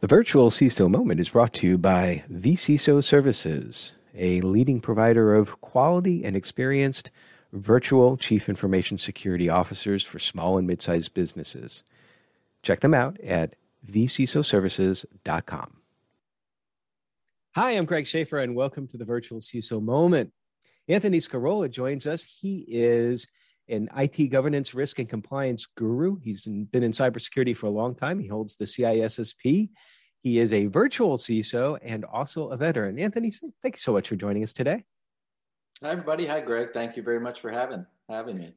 The virtual CISO moment is brought to you by vCISO Services, a leading provider of quality and experienced virtual chief information security officers for small and mid-sized businesses. Check them out at vcisoservices.com. Hi, I'm Greg Schaefer, and welcome to the virtual CISO moment. Anthony Scarola joins us. He is an IT governance, risk, and compliance guru. He's been in cybersecurity for a long time. He holds the CISSP. He is a virtual CISO and also a veteran. Anthony, thank you so much for joining us today. Hi, everybody. Hi, Greg. Thank you very much for having having me.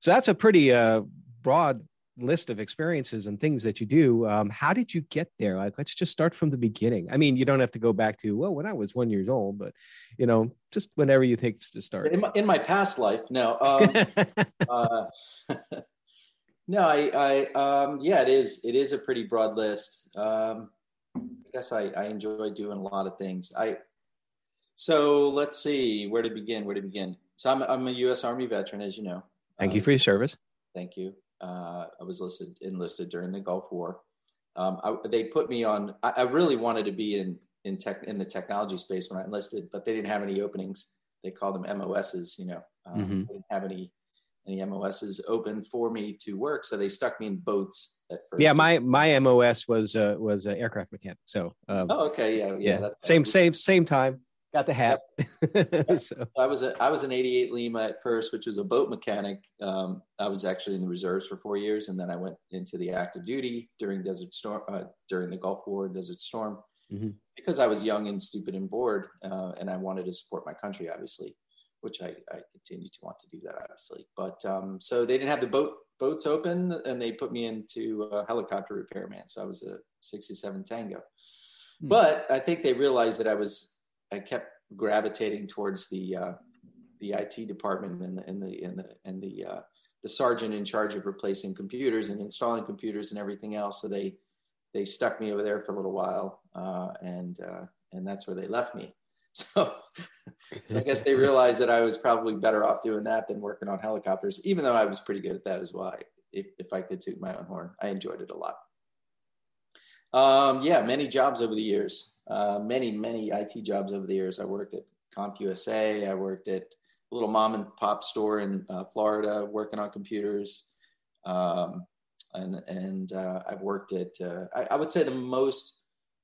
So that's a pretty uh, broad list of experiences and things that you do. Um, how did you get there? Like, let's just start from the beginning. I mean, you don't have to go back to well when I was one years old, but you know, just whenever you think to start. In my, in my past life, no. Um, uh, no, I, I, um, yeah, it is. It is a pretty broad list. Um, I guess I, I enjoy doing a lot of things. I, so let's see where to begin. Where to begin? So I'm, I'm a U.S. Army veteran, as you know. Thank you um, for your service. Thank you. Uh, I was listed enlisted during the Gulf War. Um, I, they put me on. I, I, really wanted to be in in tech in the technology space when I enlisted, but they didn't have any openings. They called them MOSs. You know, um, mm-hmm. they didn't have any any MOSs open for me to work, so they stuck me in boats at first. Yeah, my my MOS was uh, was uh, aircraft mechanic. So um, oh, okay, yeah, yeah, yeah. same same same time. Got the hat. So. I was a, I was an 88 Lima at first, which was a boat mechanic. Um, I was actually in the reserves for four years, and then I went into the active duty during Desert Storm uh, during the Gulf War, Desert Storm, mm-hmm. because I was young and stupid and bored, uh, and I wanted to support my country, obviously, which I, I continue to want to do that, obviously. But um, so they didn't have the boat boats open, and they put me into a helicopter repairman. So I was a 67 Tango. Mm-hmm. But I think they realized that I was I kept gravitating towards the uh, the IT department and the and the and the and the uh, the sergeant in charge of replacing computers and installing computers and everything else. So they they stuck me over there for a little while, uh, and uh, and that's where they left me. So, so I guess they realized that I was probably better off doing that than working on helicopters, even though I was pretty good at that as well. If, if I could toot my own horn, I enjoyed it a lot. Um, yeah, many jobs over the years. Uh, many, many IT jobs over the years. I worked at CompUSA. I worked at a little mom and pop store in uh, Florida working on computers. Um, and and uh, I've worked at, uh, I, I, would say the most,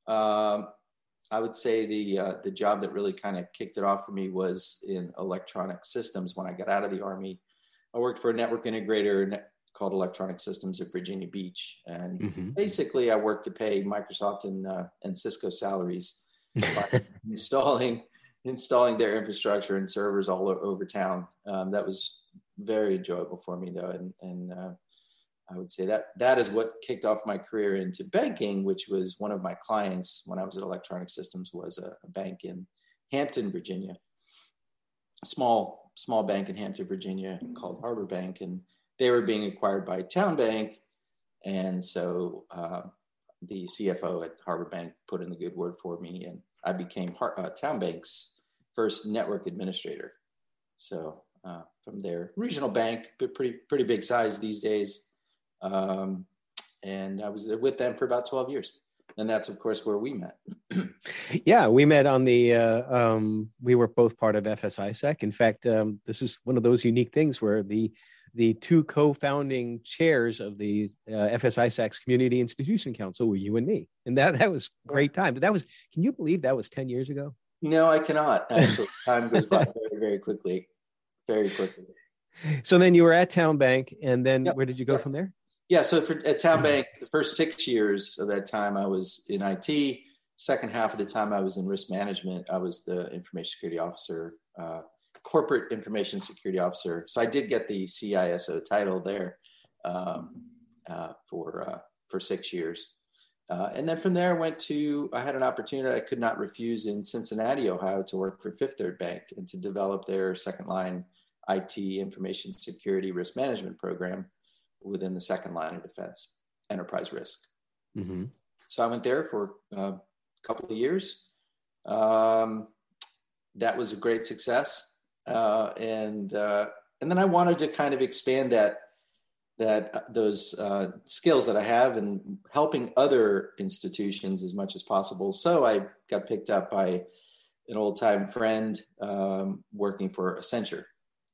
um, I would say the, uh, the job that really kind of kicked it off for me was in electronic systems when I got out of the Army. I worked for a network integrator, called Electronic Systems at Virginia Beach, and mm-hmm. basically I worked to pay Microsoft and uh, and Cisco salaries by installing installing their infrastructure and servers all over town. Um, that was very enjoyable for me though, and and uh, I would say that that is what kicked off my career into banking, which was one of my clients when I was at Electronic Systems was a, a bank in Hampton, Virginia, a small small bank in Hampton, Virginia called Harbor Bank, and they were being acquired by TowneBank. And so uh, the CFO at Harbor Bank put in the good word for me, and I became Har- uh, TowneBank's first network administrator. So uh, from there, regional bank, but pretty pretty big size these days. Um, and I was with them for about 12 years. And that's of course where we met. yeah, we met on the. Uh, um, we were both part of FSISAC. In fact, um, this is one of those unique things where the the two co-founding chairs of the uh, FSISAC's Community Institution Council were you and me, and that that was great time. But That was, can you believe that was ten years ago? No, I cannot. Actually, time goes by very, very quickly, very quickly. So then you were at TowneBank, and then yep. where did you go from there? Yeah, so for, at TowneBank, the first six years of that time, I was in IT. Second half of the time, I was in risk management. I was the information security officer uh, corporate information security officer. So I did get the CISO title there um, uh, for uh, for six years, uh, and then from there I went to I had an opportunity I could not refuse in Cincinnati, Ohio, to work for Fifth Third Bank and to develop their second line IT information security risk management program within the second line of defense, enterprise risk. Mm-hmm. So I went there for uh, a couple of years. Um, that was a great success uh, and uh, and then I wanted to kind of expand that that uh, those uh, skills that I have in helping other institutions as much as possible. So I got picked up by an old time friend um, working for Accenture,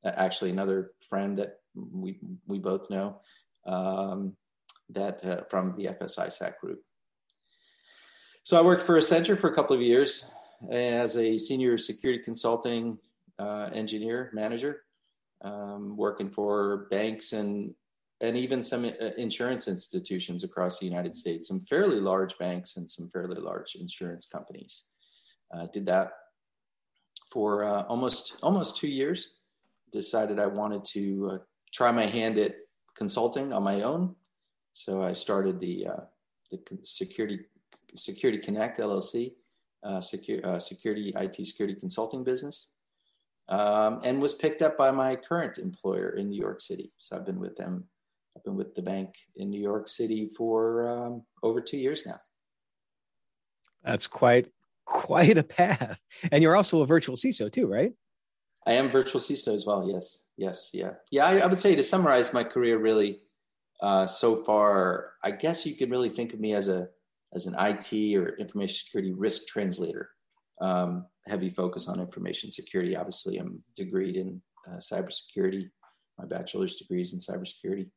actually another friend that we we both know um, that uh, from the FS-ISAC group. So I worked for Accenture for a couple of years as a senior security consulting uh, engineer manager, um, working for banks and and even some uh, insurance institutions across the United States, some fairly large banks and some fairly large insurance companies. Uh, did that for uh, almost almost two years. Decided I wanted to uh, try my hand at consulting on my own, so I started the uh, the security Security Connect LLC, uh, secure, security IT security consulting business. Um, and was picked up by my current employer in New York City. So I've been with them I've been with the bank in New York City for um, over two years now. That's quite quite a path. And you're also a virtual CISO too, right? I am virtual CISO as well. Yes, yes, yeah, yeah. I, I would say to summarize my career, really, uh, so far, I guess you could really think of me as a as an IT or information security risk translator. Um, heavy focus on information security. Obviously, I'm degreed in uh, cybersecurity. My bachelor's degree is in cybersecurity.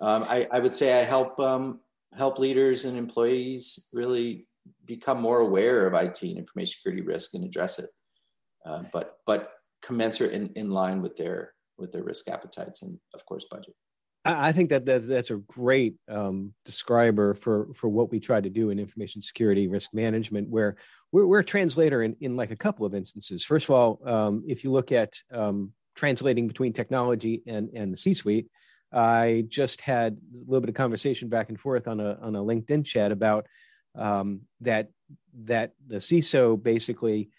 Um, I, I, would say I help um, help leaders and employees really become more aware of IT and information security risk and address it, uh, but but commensurate in, in line with their with their risk appetites and of course budget. I think that, that that's a great um, describer for for what we try to do in information security risk management, where we're, we're a translator in, in like a couple of instances. First of all, um, if you look at um, translating between technology and and the C-suite, I just had a little bit of conversation back and forth on a on a LinkedIn chat about um, that that the CISO basically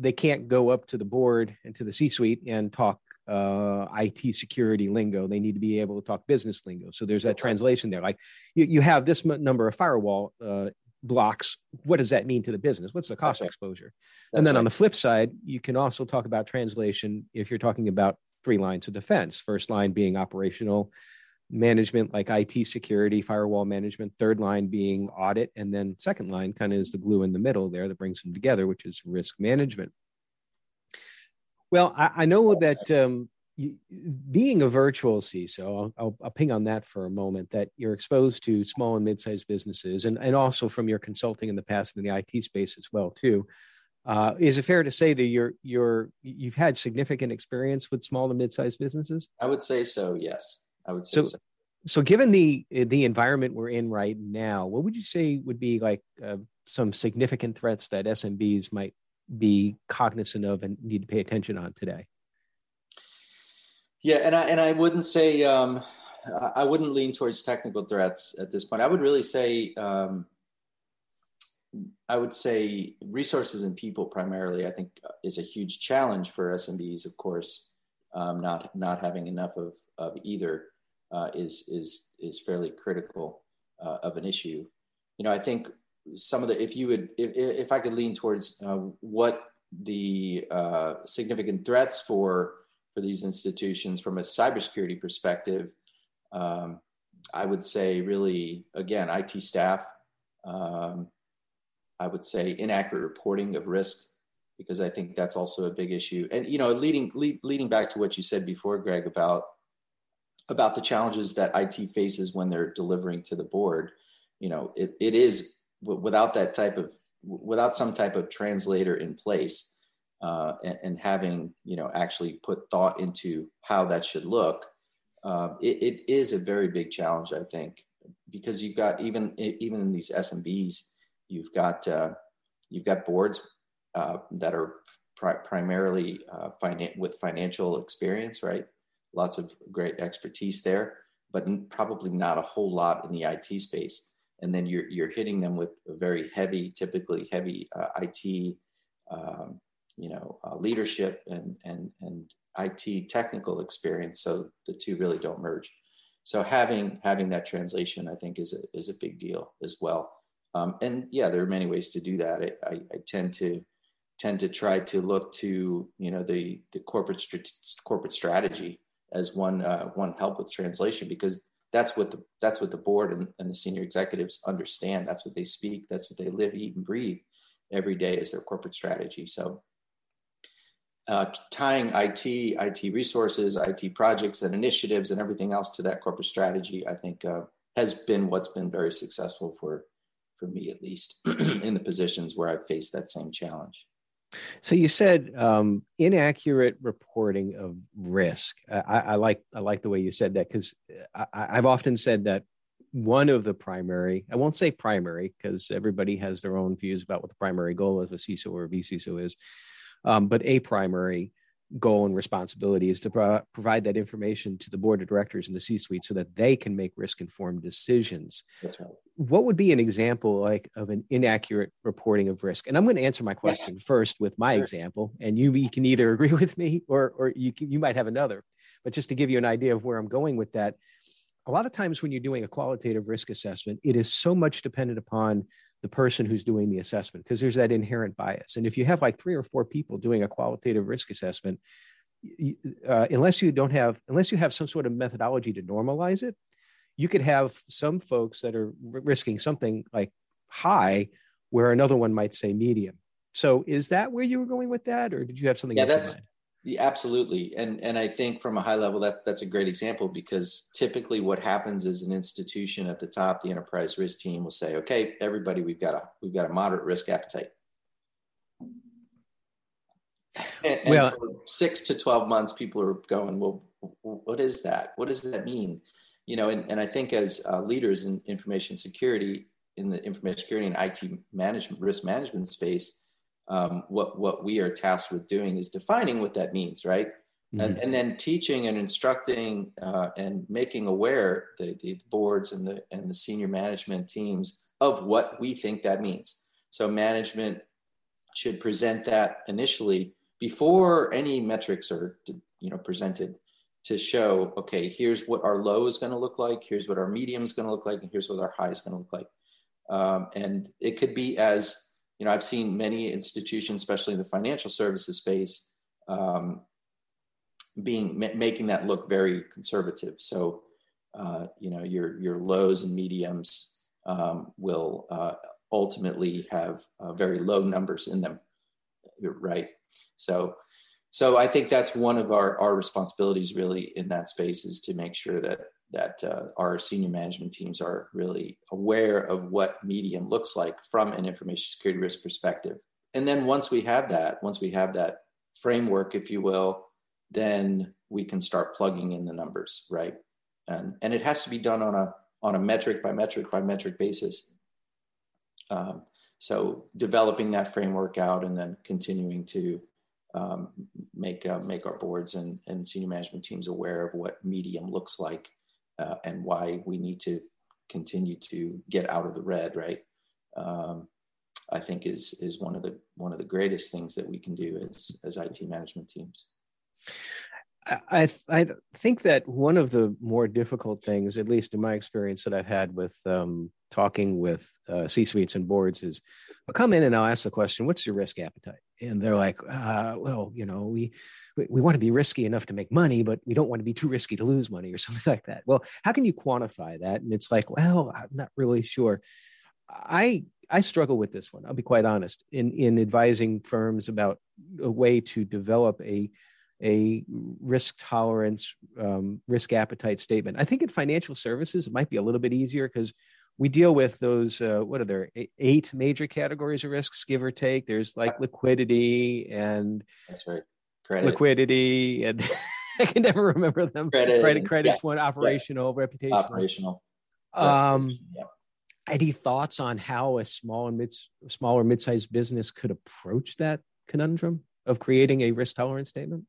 they can't go up to the board and to the C-suite and talk uh, IT security lingo. They need to be able to talk business lingo. So there's that translation there. Like you, you have this number of firewall uh, blocks. What does that mean to the business? What's the cost exposure? That's and then right. on the flip side, you can also talk about translation if you're talking about three lines of defense. First line being operational management, like IT security, firewall management. Third line being audit. And then second line kind of is the glue in the middle there that brings them together, which is risk management. Well, I, I know that um, you, being a virtual CISO, I'll, I'll, I'll, ping on that for a moment, that you're exposed to small and mid-sized businesses and, and also from your consulting in the past in the IT space as well, too. Uh, is it fair to say that you're you're you've had significant experience with small and mid-sized businesses? I would say so. Yes, I would say so. So, so given the the environment we're in right now, what would you say would be like uh, some significant threats that SMBs might be cognizant of and need to pay attention on today? Yeah, and I and I wouldn't say um, I wouldn't lean towards technical threats at this point. I would really say um, I would say resources and people primarily. I think uh, is a huge challenge for SMBs. Of course, um, not not having enough of of either uh, is is is fairly critical uh, of an issue. You know, I think some of the if you would if if I could lean towards uh, what the uh, significant threats for for these institutions from a cybersecurity perspective, um, I would say really again IT staff. Um, I would say inaccurate reporting of risk because I think that's also a big issue. And you know, leading lead, leading back to what you said before, Greg, about about the challenges that IT faces when they're delivering to the board. You know, it, it is without that type of without some type of translator in place uh, and, and, having you know actually put thought into how that should look. Uh, it, it is a very big challenge, I think, because you've got even even in these SMBs You've got uh, you've got boards uh, that are pri- primarily uh, finan- with financial experience, right? Lots of great expertise there, but probably not a whole lot in the IT space. And then you're you're hitting them with a very heavy, typically heavy uh, IT, um, you know, uh, leadership and and and IT technical experience. So the two really don't merge. So having having that translation, I think, is a is a big deal as well. Um, and yeah, there are many ways to do that. I, I, I, tend to tend to try to look to you know the the corporate corporate strategy as one uh, one help with translation because that's what the that's what the board and, and the senior executives understand. That's what they speak. That's what they live, eat, and breathe every day is their corporate strategy. So uh, tying IT, IT resources, IT projects and initiatives and everything else to that corporate strategy, I think uh, has been what's been very successful for, for me at least in the positions where I've faced that same challenge. So you said um, inaccurate reporting of risk. I, I, like I like the way you said that because I've often said that one of the primary I won't say primary because everybody has their own views about what the primary goal of a CISO or a vCISO is, um, but a primary goal and responsibility is to pro- provide that information to the board of directors and the C-suite so that they can make risk-informed decisions. Right. What would be an example like of an inaccurate reporting of risk? And I'm going to answer my question yeah. first with my sure. example, and you, you can either agree with me or or you can, you might have another. But just to give you an idea of where I'm going with that, a lot of times when you're doing a qualitative risk assessment, it is so much dependent upon the person who's doing the assessment because there's that inherent bias. And if you have like three or four people doing a qualitative risk assessment, uh, unless you don't have unless you have some sort of methodology to normalize it, you could have some folks that are risking something like high, where another one might say medium. So is that where you were going with that, or did you have something yeah, else that's, in mind? Yeah, absolutely. And and I think from a high level that that's a great example because typically what happens is an institution at the top, the enterprise risk team will say, okay, everybody, we've got a we've got a moderate risk appetite. And, and well, six to 12 months, people are going, well, what is that? What does that mean? You know, and, and I think as uh, leaders in information security, in the information security and IT management, risk management space, um, what what we are tasked with doing is defining what that means, right? Mm-hmm. And, and, then teaching and instructing uh, and making aware the, the boards and the and the senior management teams of what we think that means. So management should present that initially before any metrics are you know presented to show okay here's what our low is going to look like here's what our medium is going to look like and here's what our high is going to look like um, and it could be as you know, I've seen many institutions, especially in the financial services space, um, being making that look very conservative. So, uh, you know, your your lows and mediums um, will uh, ultimately have uh, very low numbers in them, right? So, so I think that's one of our our responsibilities really in that space is to make sure that that uh, our senior management teams are really aware of what medium looks like from an information security risk perspective. And then once we have that, once we have that framework, if you will, then we can start plugging in the numbers, right? And and it has to be done on a on a metric by metric by metric basis. Um, so developing that framework out and then continuing to um, make uh, make our boards and, and senior management teams aware of what medium looks like uh, and why we need to continue to get out of the red, right? Um, I think is is one of the one of the greatest things that we can do as as IT management teams. I I think that one of the more difficult things, at least in my experience that I've had with um, talking with uh, C suites and boards, is I'll come in and I'll ask the question, "What's your risk appetite?" And they're like, uh, "Well, you know, we we want to be risky enough to make money, but we don't want to be too risky to lose money or something like that. Well, how can you quantify that? And it's like, well, I'm not really sure. I I struggle with this one. I'll be quite honest in in advising firms about a way to develop a a risk tolerance, um, risk appetite statement. I think in financial services it might be a little bit easier because we deal with those. Uh, what are there? Eight major categories of risks, give or take. There's like liquidity and that's right credit. liquidity, and I can never remember them. Credit, credit credits yeah. one, operational, yeah. reputational. Operational. Um, yeah. Any thoughts on how a small and mid, small or mid-sized business could approach that conundrum of creating a risk tolerance statement?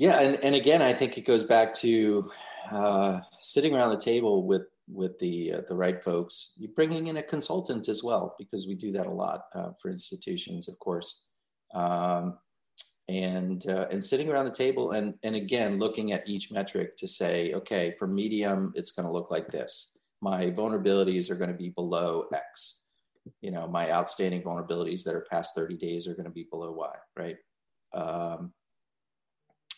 Yeah, and, and again, I think it goes back to uh, sitting around the table with with the uh, the right folks. You're bringing in a consultant as well because we do that a lot uh, for institutions, of course. Um, and uh, and sitting around the table and and again looking at each metric to say okay for medium it's going to look like this my vulnerabilities are going to be below x you know my outstanding vulnerabilities that are past 30 days are going to be below y right um,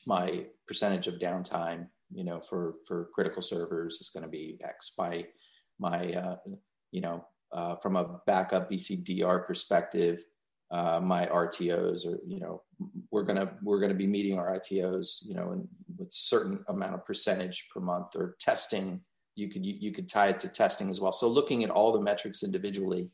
my percentage of downtime you know, for for critical servers is going to be X. By my, uh, you know, uh, from a backup BCDR perspective, uh, my RTOs are, you know, we're gonna we're gonna be meeting our RTOs, you know, and with certain amount of percentage per month or testing. You could you, you could tie it to testing as well. So looking at all the metrics individually,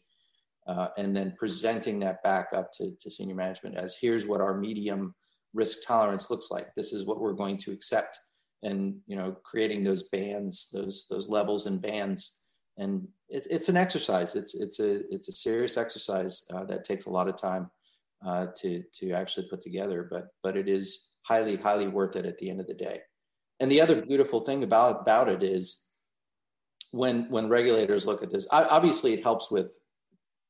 uh, and then presenting that back up to, to senior management as here's what our medium risk tolerance looks like. This is what we're going to accept, and you know, creating those bands, those those levels and bands, and it's it's an exercise. It's it's a it's a serious exercise uh, that takes a lot of time uh, to to actually put together, but but it is highly highly worth it at the end of the day. And the other beautiful thing about about it is when when regulators look at this, obviously it helps with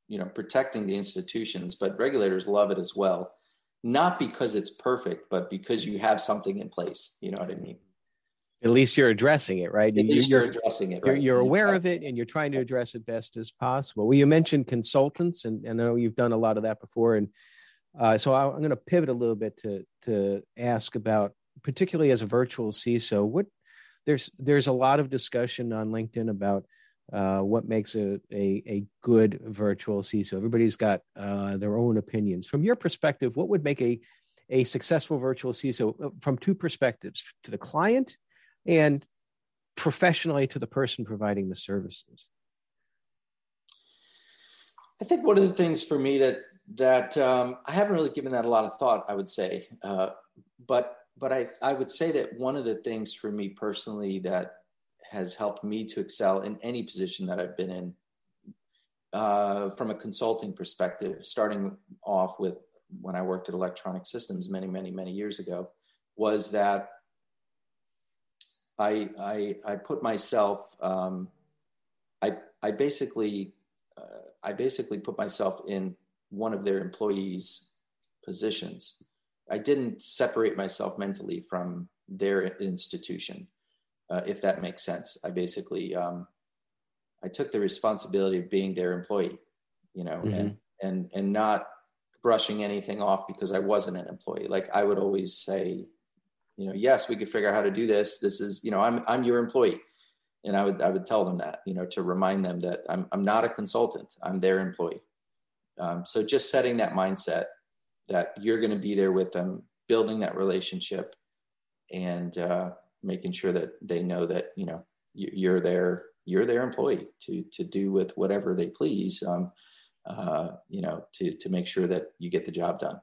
you know protecting the institutions, but regulators love it as well not because it's perfect, but because you have something in place. You know what I mean? At least you're addressing it, right? At least you're, addressing it. Right? You're, you're, aware of it, and you're trying to address it best as possible. Well, you mentioned consultants, and, and I know you've done a lot of that before, and uh, so I'm going to pivot a little bit to to ask about, particularly as a virtual CISO, what there's there's a lot of discussion on LinkedIn about uh, what makes a, a, a, good virtual CISO. Everybody's got uh, their own opinions. From your perspective, what would make a, a successful virtual CISO uh, from two perspectives to the client and professionally to the person providing the services? I think one of the things for me that that um, I haven't really given that a lot of thought. I would say, uh, but but I I would say that one of the things for me personally that has helped me to excel in any position that I've been in. Uh, from a consulting perspective, starting off with when I worked at Electronic Systems many, many, many years ago, was that I I, I put myself um, I I basically uh, I basically put myself in one of their employees' positions. I didn't separate myself mentally from their institution uh, if that makes sense. I basically um, I took the responsibility of being their employee, you know, mm-hmm. and and and not brushing anything off because I wasn't an employee. Like I would always say, you know, yes, we could figure out how to do this. This is, you know, I'm I'm your employee. And I would I would tell them that, you know, to remind them that I'm I'm not a consultant. I'm their employee. Um, so just setting that mindset that you're going to be there with them, building that relationship, and uh, making sure that they know that you know you're their you're their employee to to do with whatever they please um, uh, you know to to make sure that you get the job done.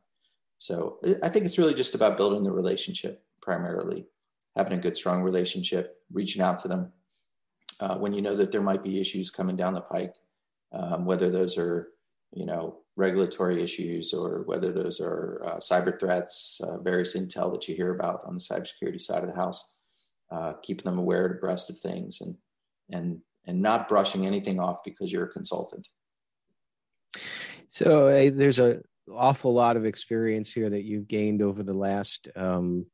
So i think it's really just about building the relationship primarily having a good strong relationship reaching out to them uh, when you know that there might be issues coming down the pike um, whether those are you know regulatory issues or whether those are uh, cyber threats uh, various intel that you hear about on the cybersecurity side of the house uh, keeping them aware and abreast of things and and and not brushing anything off because you're a consultant. So uh, there's a awful lot of experience here that you've gained over the last um,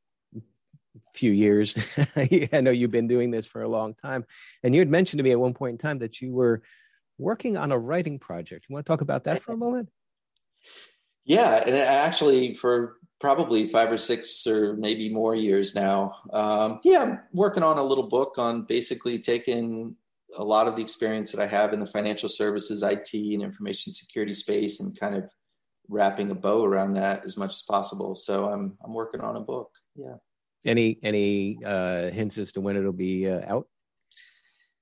few years. I know you've been doing this for a long time. And you had mentioned to me at one point in time that you were working on a writing project. You want to talk about that for a moment? Yeah and actually for probably five or six or maybe more years now. Um, yeah, I'm working on a little book on basically taking a lot of the experience that I have in the financial services, IT, and information security space, and kind of wrapping a bow around that as much as possible. So I'm I'm working on a book. Yeah. Any any uh, hints as to when it'll be uh, out?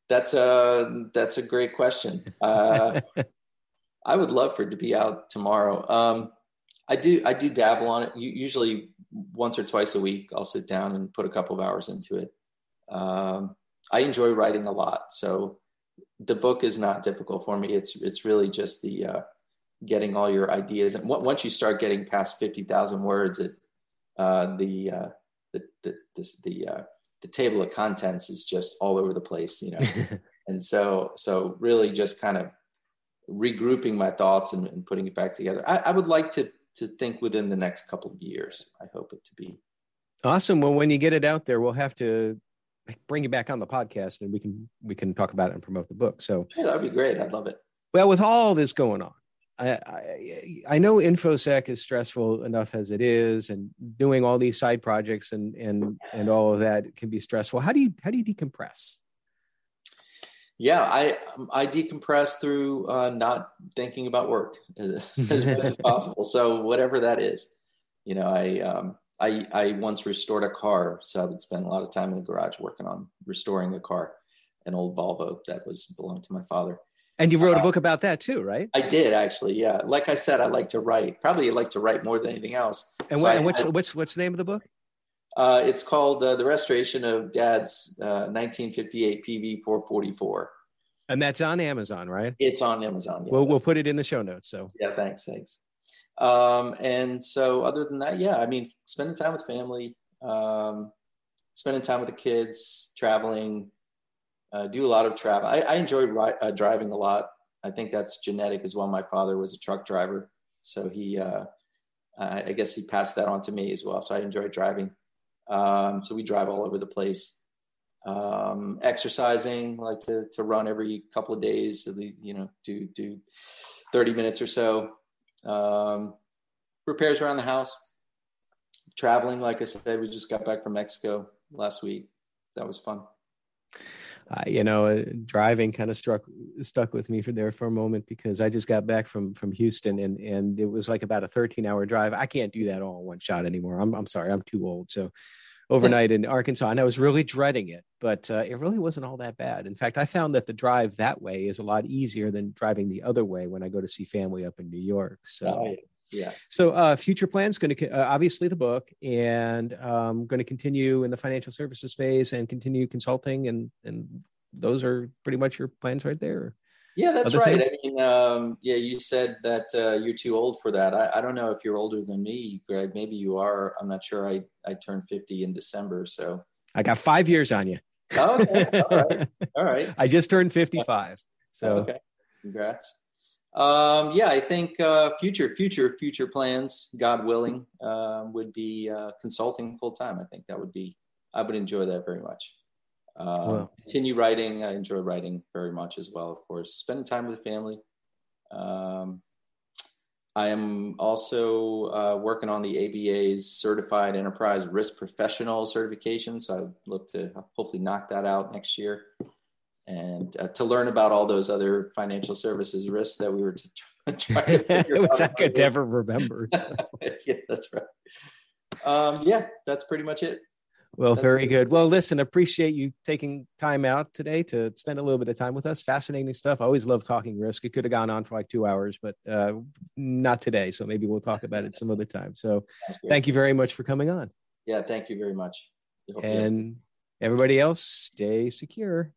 That's a that's a great question. Uh, I would love for it to be out tomorrow. Um, I do I do dabble on it. Usually once or twice a week, I'll sit down and put a couple of hours into it. Um, I enjoy writing a lot, so the book is not difficult for me. It's it's really just the uh, getting all your ideas, and once you start getting past fifty thousand words, it uh, the, uh, the the this, the uh, the table of contents is just all over the place, you know. and so so really just kind of regrouping my thoughts and, and putting it back together. I, I would like to to think within the next couple of years. I hope it to be. Awesome. Well, when you get it out there, we'll have to bring you back on the podcast and we can we can talk about it and promote the book. So yeah, that'd be great. I'd love it. Well, with all this going on, I, I, I know infosec is stressful enough as it is, and doing all these side projects and and and all of that can be stressful. How do you how do you decompress? Yeah, I I decompress through uh, not thinking about work as, as much as possible. So whatever that is, you know, I um, I I once restored a car, so I would spend a lot of time in the garage working on restoring a car, an old Volvo that was belonged to my father and you wrote a uh, book about that too, right? I did actually. Yeah. Like I said, I like to write. Probably like to write more than anything else. And, what, and what's, I, what's what's the name of the book? Uh, it's called uh, "The Restoration of Dad's uh, 1958 PV 444." And that's on Amazon, right? It's on Amazon. Yeah. We'll we'll put it in the show notes. So yeah, thanks, thanks. Um, and so other than that, yeah, I mean, spending time with family, um, spending time with the kids, traveling, uh, do a lot of travel. I, I enjoy ri- uh, driving a lot. I think that's genetic as well. My father was a truck driver, so he, uh, I guess he passed that on to me as well. So I enjoy driving. Um, so we drive all over the place. Um, exercising, like to to run every couple of days. The, you know, do do thirty minutes or so. Um, repairs around the house. Traveling, like I said, we just got back from Mexico last week. That was fun uh, you know, uh, driving kind of struck stuck with me for there for a moment because I just got back from from Houston and and it was like about a 13 hour drive. I can't do that all in one shot anymore. I'm I'm sorry, I'm too old. So overnight in Arkansas, and I was really dreading it, but uh, it really wasn't all that bad. In fact, I found that the drive that way is a lot easier than driving the other way when I go to see family up in New York. So. Oh, yeah. So, uh, future plans going to uh, obviously the book, and um, going to continue in the financial services space and continue consulting, and and those are pretty much your plans right there. Yeah, that's Other right. Things? I mean, um, yeah, you said that uh, you're too old for that. I, I don't know if you're older than me, Greg. Maybe you are. I'm not sure. I I turned 50 in December, so I got five years on you. okay, all right, all right. I just turned 55. So okay, congrats. Um, yeah, I think uh, future, future, future plans, God willing, uh, would be uh, consulting full time. I think that would be, I would enjoy that very much. Uh, Continue writing. I enjoy writing very much as well, of course. Spending time with the family. Um, I am also uh, working on the ABA's Certified Enterprise Risk Professional certification. So I look to hopefully knock that out next year and uh, to learn about all those other financial services risks that we were t- trying to figure Which I could never remember. So. yeah, that's right. Um, yeah, that's pretty much it. Well, very good. Well, listen, appreciate you taking time out today to spend a little bit of time with us. Fascinating stuff. I always love talking risk. It could have gone on for like two hours, but uh, not today. So maybe we'll talk about it some other time. So thank you, thank you very much for coming on. Yeah, thank you very much. And everybody else, stay secure.